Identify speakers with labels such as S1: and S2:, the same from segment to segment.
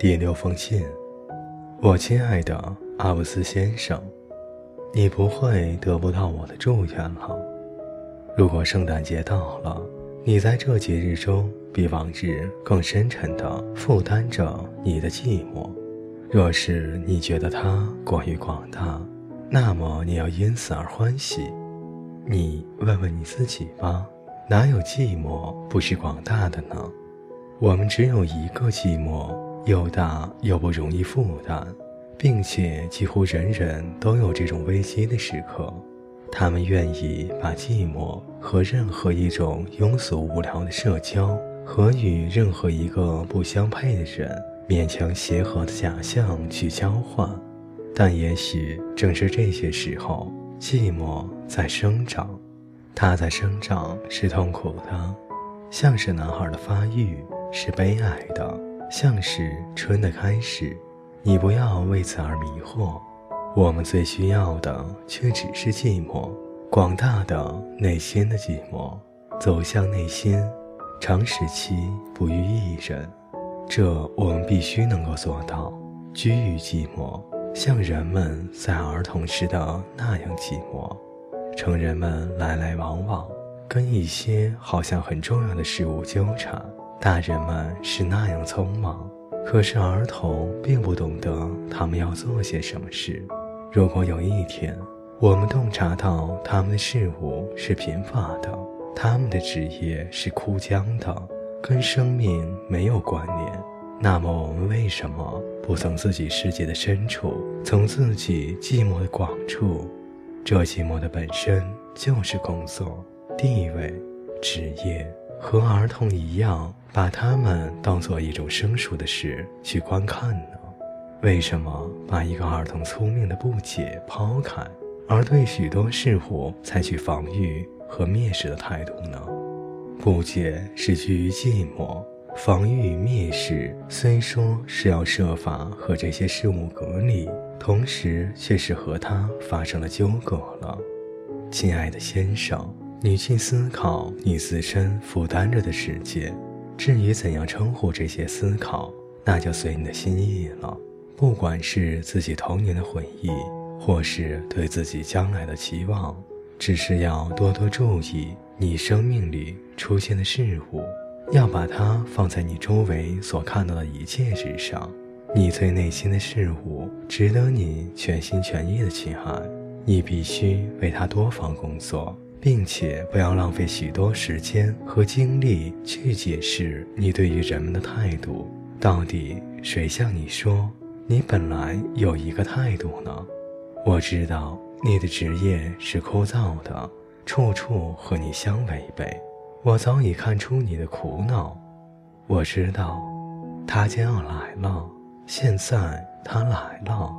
S1: 第六封信，我亲爱的阿布斯先生，你不会得不到我的祝愿了。如果圣诞节到了，你在这节日中比往日更深沉地负担着你的寂寞。若是你觉得它过于广大，那么你要因此而欢喜。你问问你自己吧，哪有寂寞不是广大的呢？我们只有一个寂寞，又大又不容易负担，并且几乎人人都有这种危机的时刻。他们愿意把寂寞和任何一种庸俗无聊的社交和与任何一个不相配的人勉强协和的假象去交换。但也许正是这些时候，寂寞在生长。它在生长是痛苦的，像是男孩的发育是悲哀的，像是春的开始。你不要为此而迷惑。我们最需要的却只是寂寞，广大的内心的寂寞。走向内心，长时期不遇一人，这我们必须能够做到。居于寂寞，像人们在儿童时的那样寂寞。成人们来来往往，跟一些好像很重要的事物纠缠。大人们是那样匆忙，可是儿童并不懂得他们要做些什么事。如果有一天，我们洞察到他们的事物是贫乏的，他们的职业是枯僵的，跟生命没有关联，那么我们为什么不从自己世界的深处，从自己寂寞的广处？这寂寞的本身就是工作、地位、职业，和儿童一样，把他们当做一种生疏的事去观看呢？为什么把一个儿童聪明的不解抛开，而对许多事物采取防御和蔑视的态度呢？不解是基于寂寞，防御与蔑视虽说是要设法和这些事物隔离，同时却是和他发生了纠葛了。亲爱的先生，你去思考你自身负担着的世界，至于怎样称呼这些思考，那就随你的心意了。不管是自己童年的回忆，或是对自己将来的期望，只是要多多注意你生命里出现的事物，要把它放在你周围所看到的一切之上。你最内心的事物，值得你全心全意的去爱。你必须为它多方工作，并且不要浪费许多时间和精力去解释你对于人们的态度。到底谁向你说？你本来有一个态度呢，我知道你的职业是枯燥的，处处和你相违背。我早已看出你的苦恼，我知道，他将要来了。现在他来了，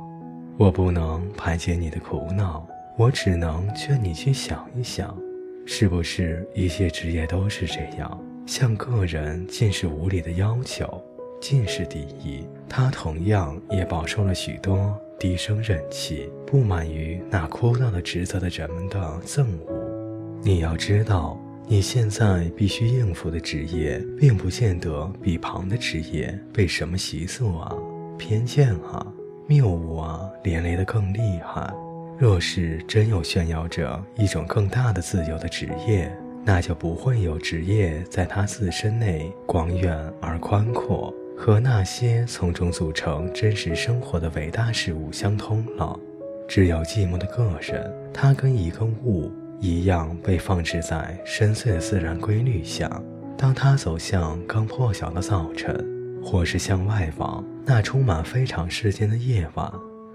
S1: 我不能排解你的苦恼，我只能劝你去想一想，是不是一些职业都是这样，向个人尽是无理的要求。尽是敌意，他同样也饱受了许多低声忍气、不满于那枯燥的职责的人们的憎恶。你要知道，你现在必须应付的职业，并不见得比旁的职业被什么习俗啊、偏见啊、谬误啊连累得更厉害。若是真有炫耀着一种更大的自由的职业，那就不会有职业在他自身内广远而宽阔。和那些从中组成真实生活的伟大事物相通了。只有寂寞的个人，他跟一个物一样被放置在深邃的自然规律下。当他走向刚破晓的早晨，或是向外望那充满非常时间的夜晚，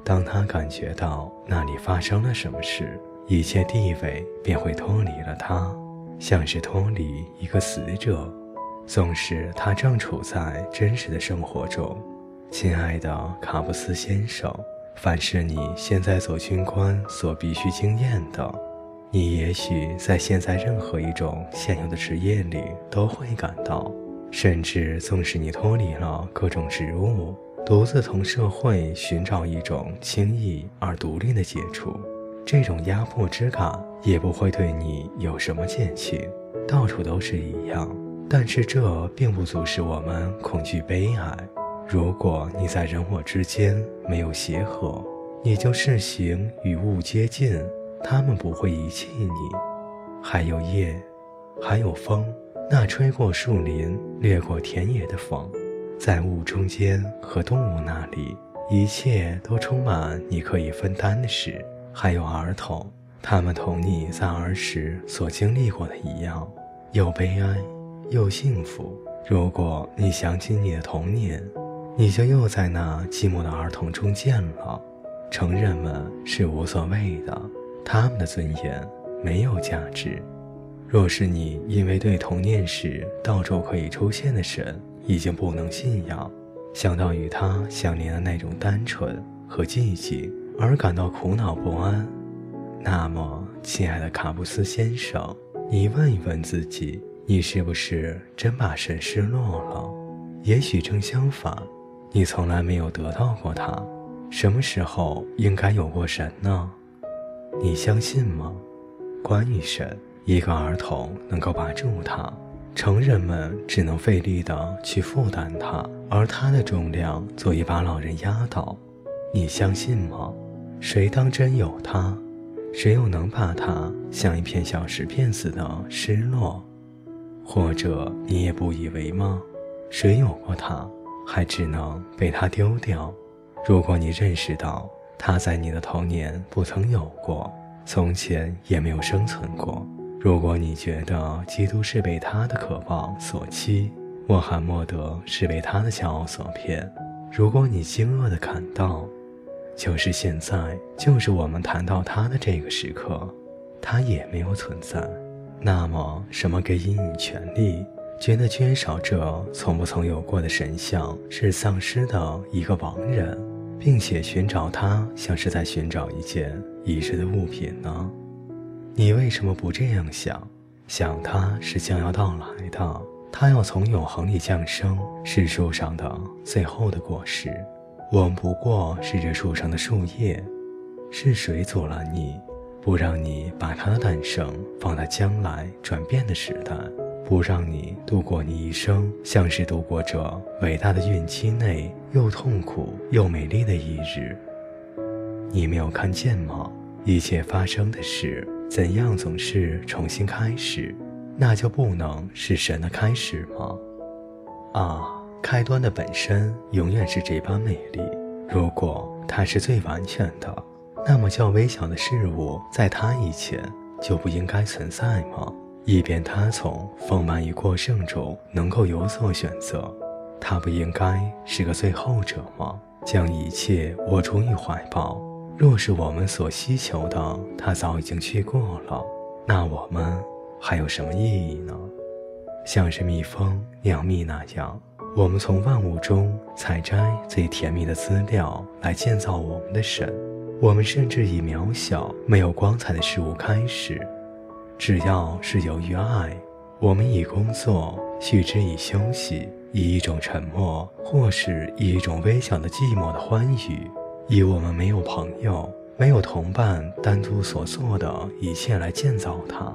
S1: 当他感觉到那里发生了什么事，一切地位便会脱离了他，像是脱离一个死者。纵使他正处在真实的生活中，亲爱的卡布斯先生，凡是你现在做军官所必须经验的，你也许在现在任何一种现有的职业里都会感到。甚至纵使你脱离了各种职务，独自从社会寻找一种轻易而独立的解除，这种压迫之感也不会对你有什么减轻。到处都是一样。但是这并不阻止我们恐惧悲哀。如果你在人我之间没有协和，你就事行与物接近，他们不会遗弃你。还有夜，还有风，那吹过树林、掠过田野的风，在雾中间和动物那里，一切都充满你可以分担的事。还有儿童，他们同你在儿时所经历过的一样，又悲哀，又幸福。如果你想起你的童年，你就又在那寂寞的儿童中见了。成人们是无所谓的，他们的尊严没有价值。若是你因为对童年时到处可以出现的神已经不能信仰，想到与他相连的那种单纯和寂静而感到苦恼不安，那么，亲爱的卡布斯先生，你问一问自己。你是不是真把神失落了？也许正相反，你从来没有得到过他。什么时候应该有过神呢？你相信吗？关于神，一个儿童能够把住他，成人们只能费力地去负担它，而它的重量足以把老人压倒。你相信吗？谁当真有它？谁又能把它像一片小石片似的失落？或者你也不以为吗？谁有过它，还只能被它丢掉？如果你认识到它在你的童年不曾有过，从前也没有生存过；如果你觉得基督是被他的渴望所欺，穆罕默德是被他的骄傲所骗；如果你惊愕地感到，就是现在，就是我们谈到他的这个时刻，他也没有存在。那么，什么给予你权利？觉得缺少这从不曾有过的神像是丧失的一个亡人，并且寻找它像是在寻找一件遗失的物品呢？你为什么不这样想？想它是将要到来的，它要从永恒里降生，是树上的最后的果实。我们不过是这树上的树叶。是谁阻拦你？不让你把它的诞生放在将来转变的时代，不让你度过你一生像是度过这伟大的孕期内又痛苦又美丽的一日。你没有看见吗？一切发生的事怎样总是重新开始，那就不能是神的开始吗？啊，开端的本身永远是这般美丽。如果它是最完全的。那么较微小的事物，在它以前就不应该存在吗？以便它从丰满与过剩中能够有所选择，它不应该是个最后者吗？将一切握住于怀抱。若是我们所希求的，它早已经去过了，那我们还有什么意义呢？像是蜜蜂酿蜜那样，我们从万物中采摘最甜蜜的资料来建造我们的神。我们甚至以渺小、没有光彩的事物开始，只要是由于爱，我们以工作续之以休息，以一种沉默，或是以一种微小的寂寞的欢愉，以我们没有朋友、没有同伴单独所做的一切来建造它。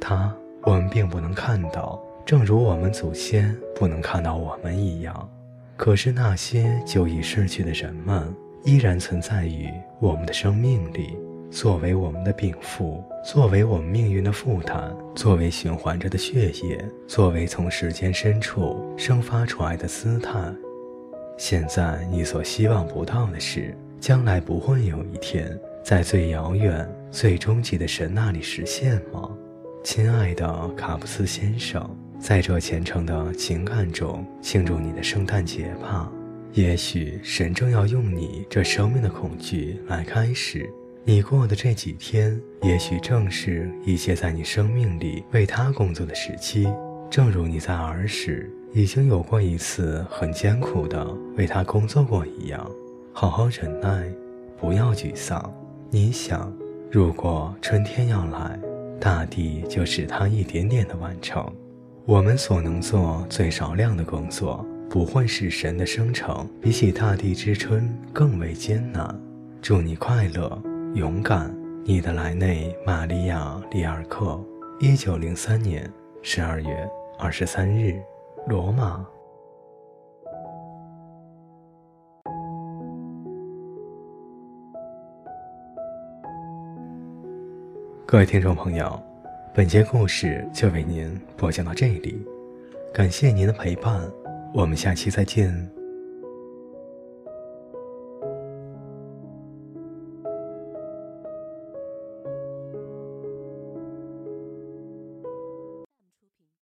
S1: 它我们并不能看到，正如我们祖先不能看到我们一样。可是那些就已逝去的人们。依然存在于我们的生命里，作为我们的禀赋，作为我们命运的负担，作为循环着的血液，作为从时间深处生发出来的姿态。现在你所希望不到的是，将来不会有一天，在最遥远、最终极的神那里实现吗？亲爱的卡布斯先生，在这虔诚的情感中庆祝你的圣诞节吧。也许神正要用你这生命的恐惧来开始你过的这几天，也许正是一切在你生命里为他工作的时期。正如你在儿时已经有过一次很艰苦的为他工作过一样。好好忍耐，不要沮丧。你想，如果春天要来，大地就使它一点点的完成。我们所能做最少量的工作。不会使神的生成比起大地之春更为艰难。祝你快乐、勇敢。你的莱内·玛利亚·里尔克，一九零三年十二月二十三日罗马。各位听众朋友本节故事就为您播讲到这里感谢您的陪伴我们下期再见。